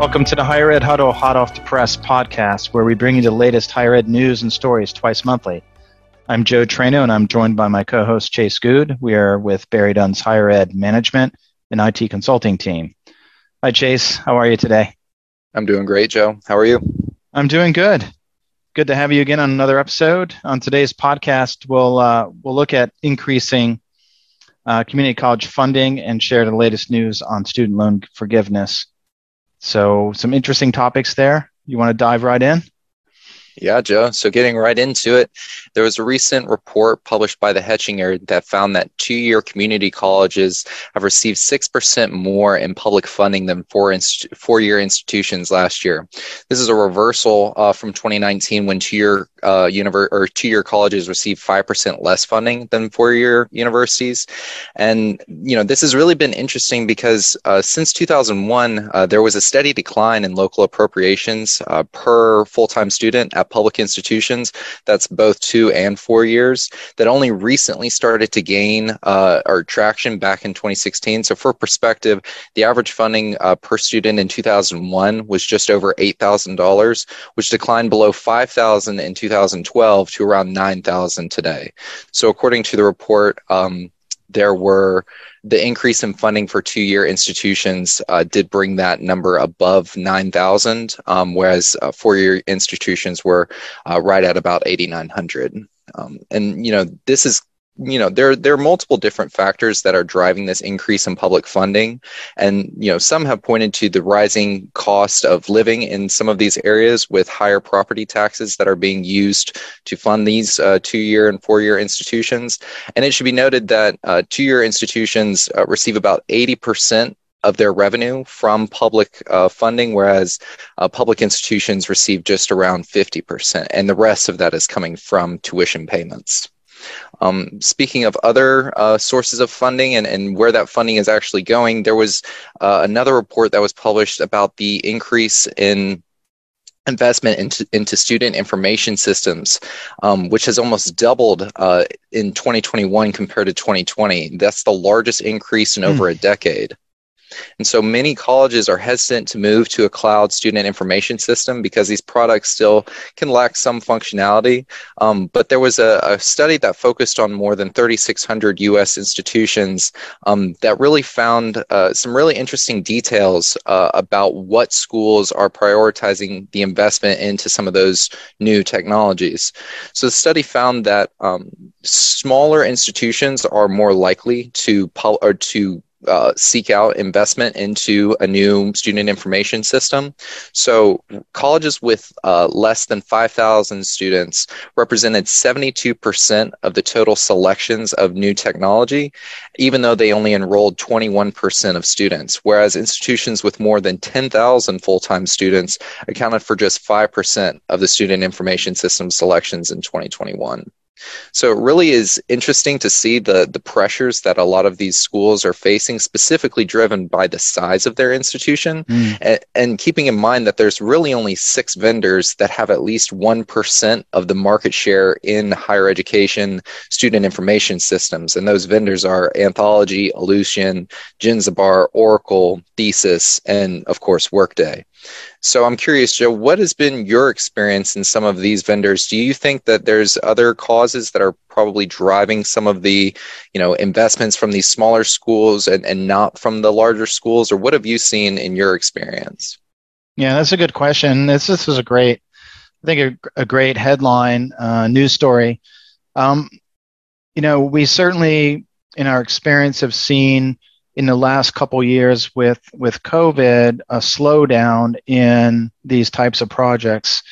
Welcome to the Higher Ed Huddle Hot Off the Press podcast, where we bring you the latest higher ed news and stories twice monthly. I'm Joe Traino, and I'm joined by my co host Chase Good. We are with BerryDunn's Higher Ed Management and IT Consulting team. Hi, Chase. How are you today? I'm doing great, Joe. How are you? I'm doing good. Good to have you again on another episode. On today's podcast, we'll uh, we'll look at increasing uh, community college funding and share the latest news on student loan forgiveness. So, some interesting topics there. You want to dive right in? Yeah, Joe. So getting right into it, there was a recent report published by the Hechinger that found that two-year community colleges have received 6% more in public funding than four inst- four-year institutions last year. This is a reversal uh, from 2019 when two-year uh, univer- or two-year colleges received 5% less funding than four-year universities. And, you know, this has really been interesting because uh, since 2001, uh, there was a steady decline in local appropriations uh, per full-time student at public institutions. That's both two and four years. That only recently started to gain uh, or traction back in 2016. So, for perspective, the average funding uh, per student in 2001 was just over $8,000, which declined below 5,000 in 2012 to around 9,000 today. So, according to the report, um, there were the increase in funding for two-year institutions uh, did bring that number above 9,000, um, whereas uh, four-year institutions were uh, right at about 8,900. Um, and you know, this is you know there there are multiple different factors that are driving this increase in public funding. And you know some have pointed to the rising cost of living in some of these areas with higher property taxes that are being used to fund these uh, two-year and four-year institutions. And it should be noted that uh, two-year institutions uh, receive about 80% of their revenue from public uh, funding, whereas uh, public institutions receive just around 50%, and the rest of that is coming from tuition payments. Um, speaking of other uh, sources of funding and, and where that funding is actually going, there was uh, another report that was published about the increase in investment into, into student information systems, um, which has almost doubled uh, in 2021 compared to 2020. That's the largest increase in over mm. a decade. And so many colleges are hesitant to move to a cloud student information system because these products still can lack some functionality. Um, but there was a, a, study that focused on more than 3,600 US institutions um, that really found uh, some really interesting details uh, about what schools are prioritizing the investment into some of those new technologies. So the study found that um, smaller institutions are more likely to, or to uh, seek out investment into a new student information system. So, colleges with uh, less than 5,000 students represented 72% of the total selections of new technology, even though they only enrolled 21% of students, whereas institutions with more than 10,000 full time students accounted for just 5% of the student information system selections in 2021. So it really is interesting to see the the pressures that a lot of these schools are facing, specifically driven by the size of their institution, mm. and, and, keeping in mind that there's really only six vendors that have at least one percent of the market share in higher education student information systems, and those vendors are Anthology, Ellucian, Jenzabar, Oracle, Thesis, and of course Workday. So I'm curious, Joe, what has been your experience in some of these vendors? Do you think that there's other causes that are probably driving some of the, you know, investments from these smaller schools and, and not from the larger schools, or what have you seen in your experience? Yeah, that's a good question. This this was a great, I think a, a great headline uh, news story. Um, you know, we certainly in our experience have seen in the last couple years with with COVID a slowdown in these types of projects.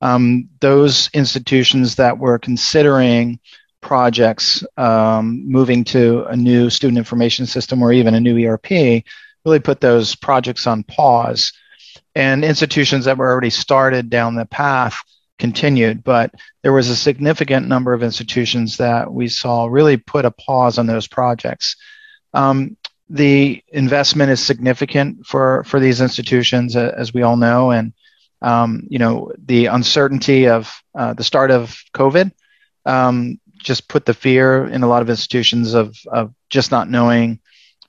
Um, those institutions that were considering projects um, moving to a new student information system or even a new ERP really put those projects on pause. And institutions that were already started down the path continued, but there was a significant number of institutions that we saw really put a pause on those projects. Um, the investment is significant for for these institutions, uh, as we all know, and um, you know the uncertainty of uh, the start of COVID um, just put the fear in a lot of institutions of of just not knowing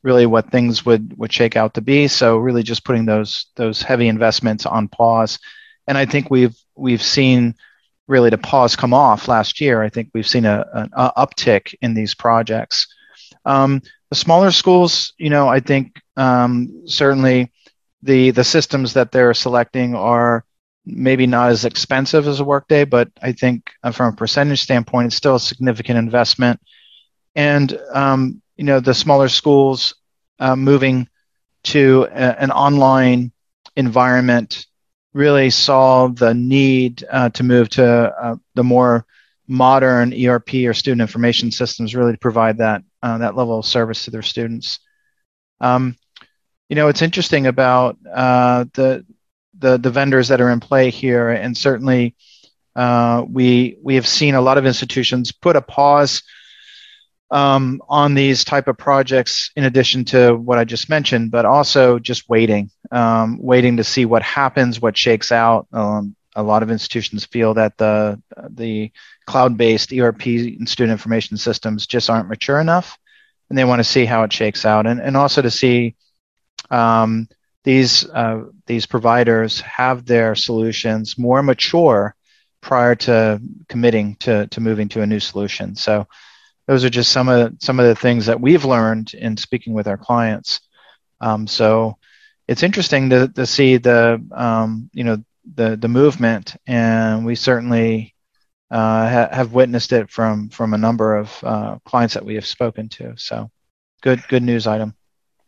really what things would would shake out to be. So really just putting those those heavy investments on pause. And I think we've we've seen really the pause come off last year. I think we've seen a, an uptick in these projects. Um, smaller schools, you know, I think um, certainly the the systems that they're selecting are maybe not as expensive as a workday, but I think uh, from a percentage standpoint, it's still a significant investment. And um, you know, the smaller schools uh, moving to a, an online environment really saw the need uh, to move to uh, the more modern ERP or student information systems, really to provide that uh, that level of service to their students. Um, you know, it's interesting about uh, the the the vendors that are in play here, and certainly uh, we we have seen a lot of institutions put a pause um, on these type of projects in addition to what I just mentioned, but also just waiting, um, waiting to see what happens, what shakes out. A lot of institutions feel that the the cloud-based ERP and student information systems just aren't mature enough, and they want to see how it shakes out, and and also to see um, these uh, these providers have their solutions more mature prior to committing to to moving to a new solution. So those are just some of some of the things that we've learned in speaking with our clients. Um, so it's interesting to, to see the um, you know the the movement, and we certainly uh, ha- have witnessed it from from a number of uh, clients that we have spoken to. So good good news item.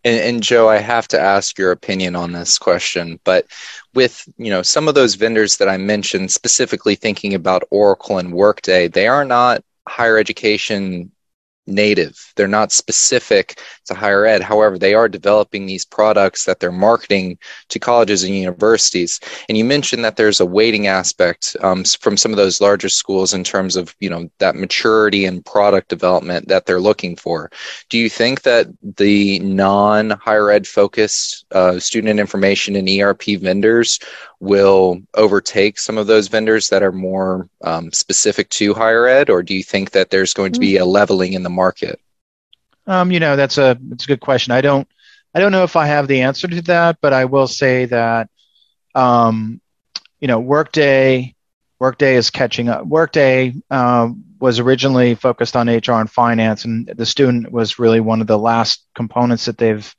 And, and, Joe, I have to ask your opinion on this question. But with you know some of those vendors that I mentioned, specifically thinking about Oracle and Workday, they are not higher education native. They're not specific to higher ed. However, they are developing these products that they're marketing to colleges and universities. And you mentioned that there's a waiting aspect um, from some of those larger schools in terms of you know that maturity and product development that they're looking for. Do you think that the non higher ed focused uh, student information and ERP vendors will overtake some of those vendors that are more um, specific to higher ed, or do you think that there's going to be a leveling in the market? Um, you know, that's a that's a good question. I don't I don't know if I have the answer to that, but I will say that um, you know, Workday Workday is catching up. Workday uh, was originally focused on HR and finance, and the student was really one of the last components that they've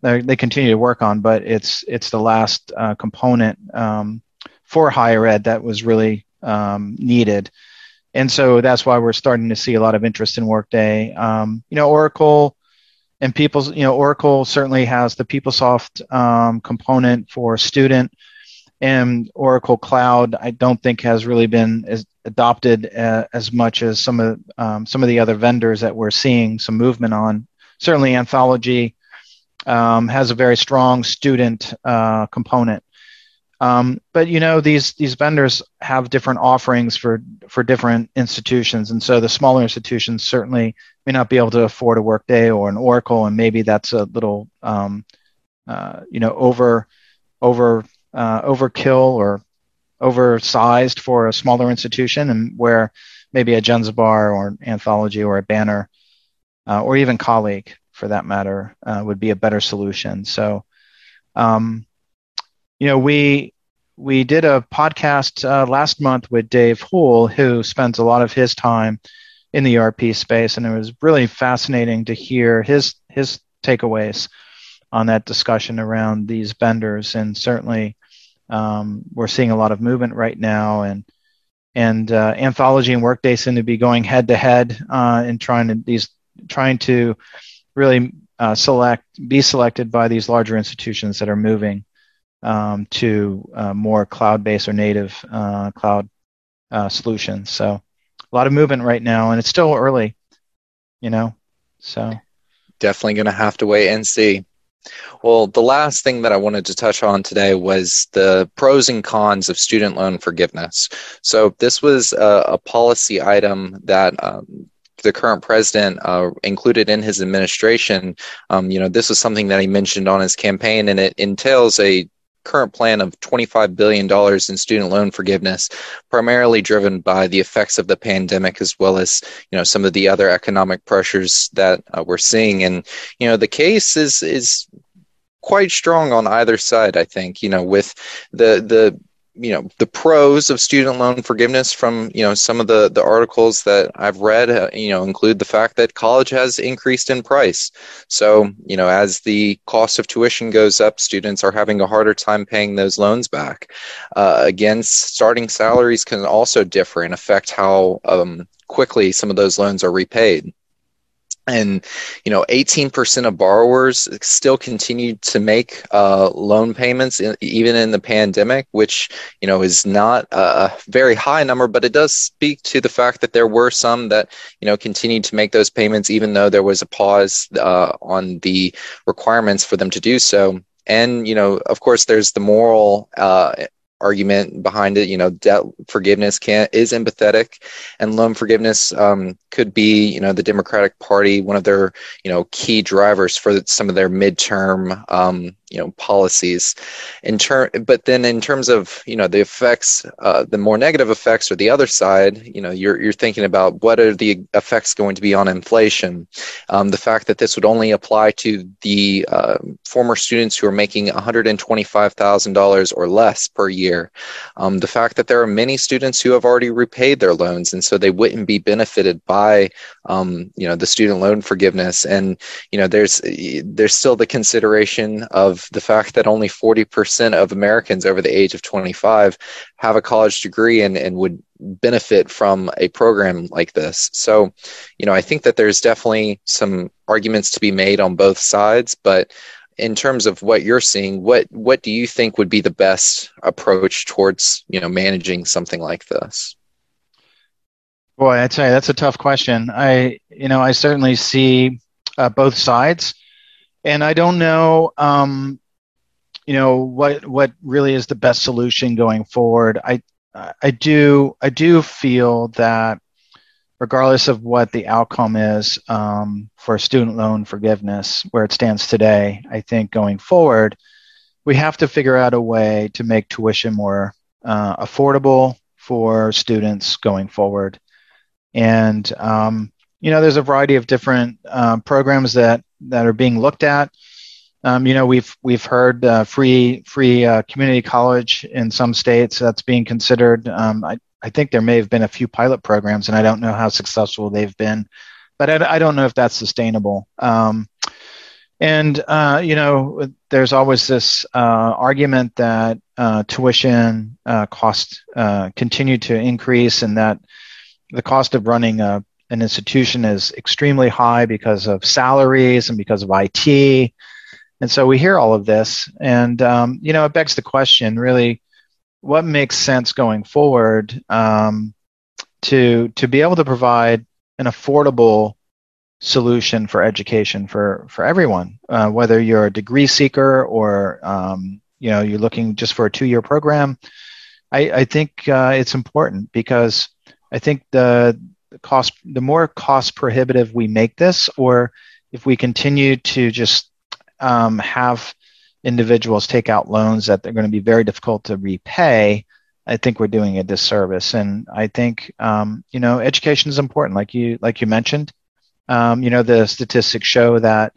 they continue to work on, but it's it's the last uh, component um, for higher ed that was really um, needed, and so that's why we're starting to see a lot of interest in Workday. Um, you know, Oracle and people's you know Oracle certainly has the PeopleSoft um, component for student, and Oracle Cloud I don't think has really been as adopted uh, as much as some of um, some of the other vendors that we're seeing some movement on. Certainly, Anthology um, has a very strong student uh, component. Um, but you know these these vendors have different offerings for for different institutions, and so the smaller institutions certainly may not be able to afford a Workday or an Oracle, and maybe that's a little um, uh, you know over over uh, overkill or oversized for a smaller institution, and where maybe a Jenzabar or Anthology or a Banner uh, or even Colleague for that matter, uh, would be a better solution. So, um, you know, we we did a podcast uh, last month with Dave Houle, who spends a lot of his time in the ERP space, and it was really fascinating to hear his his takeaways on that discussion around these vendors. And certainly, um, we're seeing a lot of movement right now, and and uh, Anthology and Workday seem to be going head to head in trying to these trying to really uh, select be selected by these larger institutions that are moving um, to uh, more cloud-based or native uh, cloud uh, solutions. So a lot of movement right now, and it's still early, you know. So definitely going to have to wait and see. Well, the last thing that I wanted to touch on today was the pros and cons of student loan forgiveness. So, this was a, a policy item that um, the current president uh, included in his administration. Um, you know, this was something that he mentioned on his campaign, and it entails a current plan of $25 billion in student loan forgiveness, primarily driven by the effects of the pandemic as well as you know some of the other economic pressures that uh, we're seeing. And you know the case is is quite strong on either side. I think you know with the the you know the pros of student loan forgiveness from you know some of the the articles that I've read uh, you know include the fact that college has increased in price. So you know as the cost of tuition goes up students are having a harder time paying those loans back. Uh, again starting salaries can also differ and affect how um, quickly some of those loans are repaid and you know 18% of borrowers still continued to make uh, loan payments in, even in the pandemic which you know is not a very high number but it does speak to the fact that there were some that you know continued to make those payments even though there was a pause uh, on the requirements for them to do so. And you know of course there's the moral uh, argument behind it. You know, debt forgiveness can is empathetic, and loan forgiveness um, could be, you know, the Democratic Party one of their, you know, key drivers for some of their midterm, um, you know policies. In turn but then in terms of you know the effects uh, the more negative effects or the other side you know you're, you're thinking about what are the effects going to be on inflation. Um, the fact that this would only apply to the uh, former students who are making $125000 or less per year. Um, the fact that there are many students who have already repaid their loans and so they wouldn't be benefited by um, you know the student loan forgiveness. And you know there's there's still the consideration of the fact that only 40% of Americans over the age of 25 have a college degree and, and would benefit from a program like this. So, you know, I think that there's definitely some arguments to be made on both sides, but in terms of what you're seeing, what what do you think would be the best approach towards, you know, managing something like this? Boy, I'd say that's a tough question. I, you know, I certainly see uh, both sides and I don't know, um, you know, what what really is the best solution going forward. I I do I do feel that regardless of what the outcome is um, for student loan forgiveness, where it stands today, I think going forward, we have to figure out a way to make tuition more uh, affordable for students going forward. And um, you know, there's a variety of different uh, programs that that are being looked at. Um, you know, we've we've heard uh, free free uh, community college in some states that's being considered. Um, I I think there may have been a few pilot programs, and I don't know how successful they've been, but I, I don't know if that's sustainable. Um, and uh, you know, there's always this uh, argument that uh, tuition uh, costs continue to increase, and that the cost of running a an institution is extremely high because of salaries and because of IT. And so we hear all of this, and um, you know, it begs the question: really, what makes sense going forward um, to to be able to provide an affordable solution for education for for everyone, uh, whether you're a degree seeker or um, you know you're looking just for a two year program. I, I think uh, it's important because I think the the cost the more cost prohibitive we make this or if we continue to just um, have individuals take out loans that they're going to be very difficult to repay i think we're doing a disservice. And i think um, you know education is important like you like you mentioned. Um, you know the statistics show that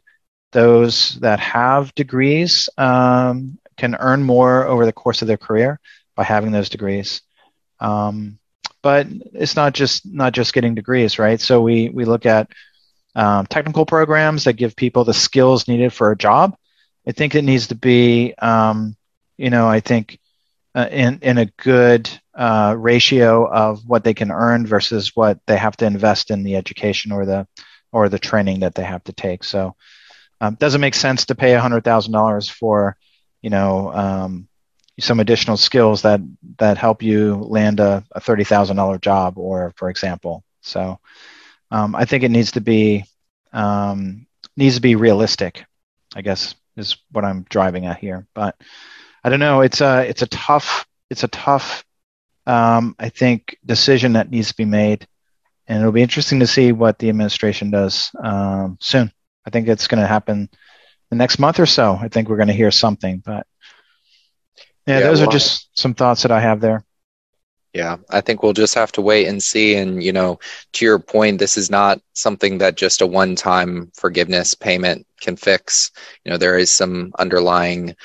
those that have degrees um, can earn more over the course of their career by having those degrees. Um, but it's not just not just getting degrees, right? So we we look at um, technical programs that give people the skills needed for a job. I think it needs to be, um, you know, I think uh, in in a good uh, ratio of what they can earn versus what they have to invest in the education or the or the training that they have to take. So, um, doesn't make sense to pay hundred thousand dollars for, you know, um, some additional skills that that help you land a, a thirty thousand dollar job, or for example. So um, I think it needs to be um, needs to be realistic. I guess is what I'm driving at here. But I don't know. It's a it's a tough it's a tough um, I think decision that needs to be made, and it'll be interesting to see what the administration does um, soon. I think it's going to happen the next month or so. I think we're going to hear something, but Yeah, Yeah, those well- are just some thoughts that I have there. Yeah, I think we'll just have to wait and see. And, you know, to your point, this is not something that just a one time forgiveness payment can fix. You know, there is some underlying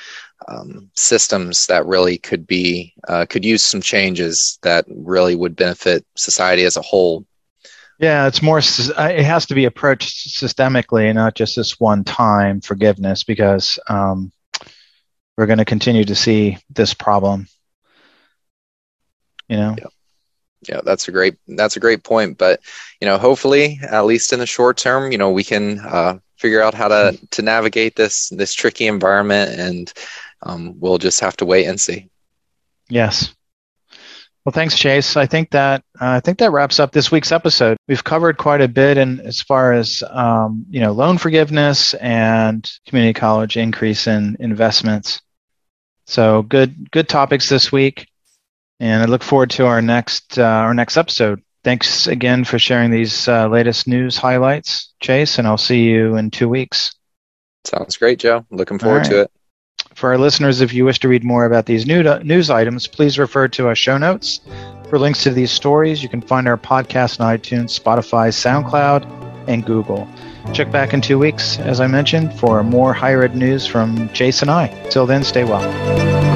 um, systems that really could be, uh, could use some changes that really would benefit society as a whole. Yeah, it's more. It has to be approached systemically, not just this one-time forgiveness, because um, we're going to continue to see this problem. You know. Yeah, that's a great, that's a great point. But, you know, hopefully, at least in the short term, you know, we can uh, figure out how to, to navigate this, this tricky environment and um, we'll just have to wait and see. Yes. Well, thanks, Chase. I think that uh, I think that wraps up this week's episode. We've covered quite a bit, in as far as um, you know, loan forgiveness and community college increase in investments. So good, good topics this week, and I look forward to our next uh, our next episode. Thanks again for sharing these uh, latest news highlights, Chase, and I'll see you in two weeks. Sounds great, Joe. Looking forward right. to it. For our listeners, if you wish to read more about these new news items, please refer to our show notes. For links to these stories, you can find our podcast on iTunes, Spotify, SoundCloud, and Google. Check back in two weeks, as I mentioned, for more higher ed news from Jason and I. Till then, stay well.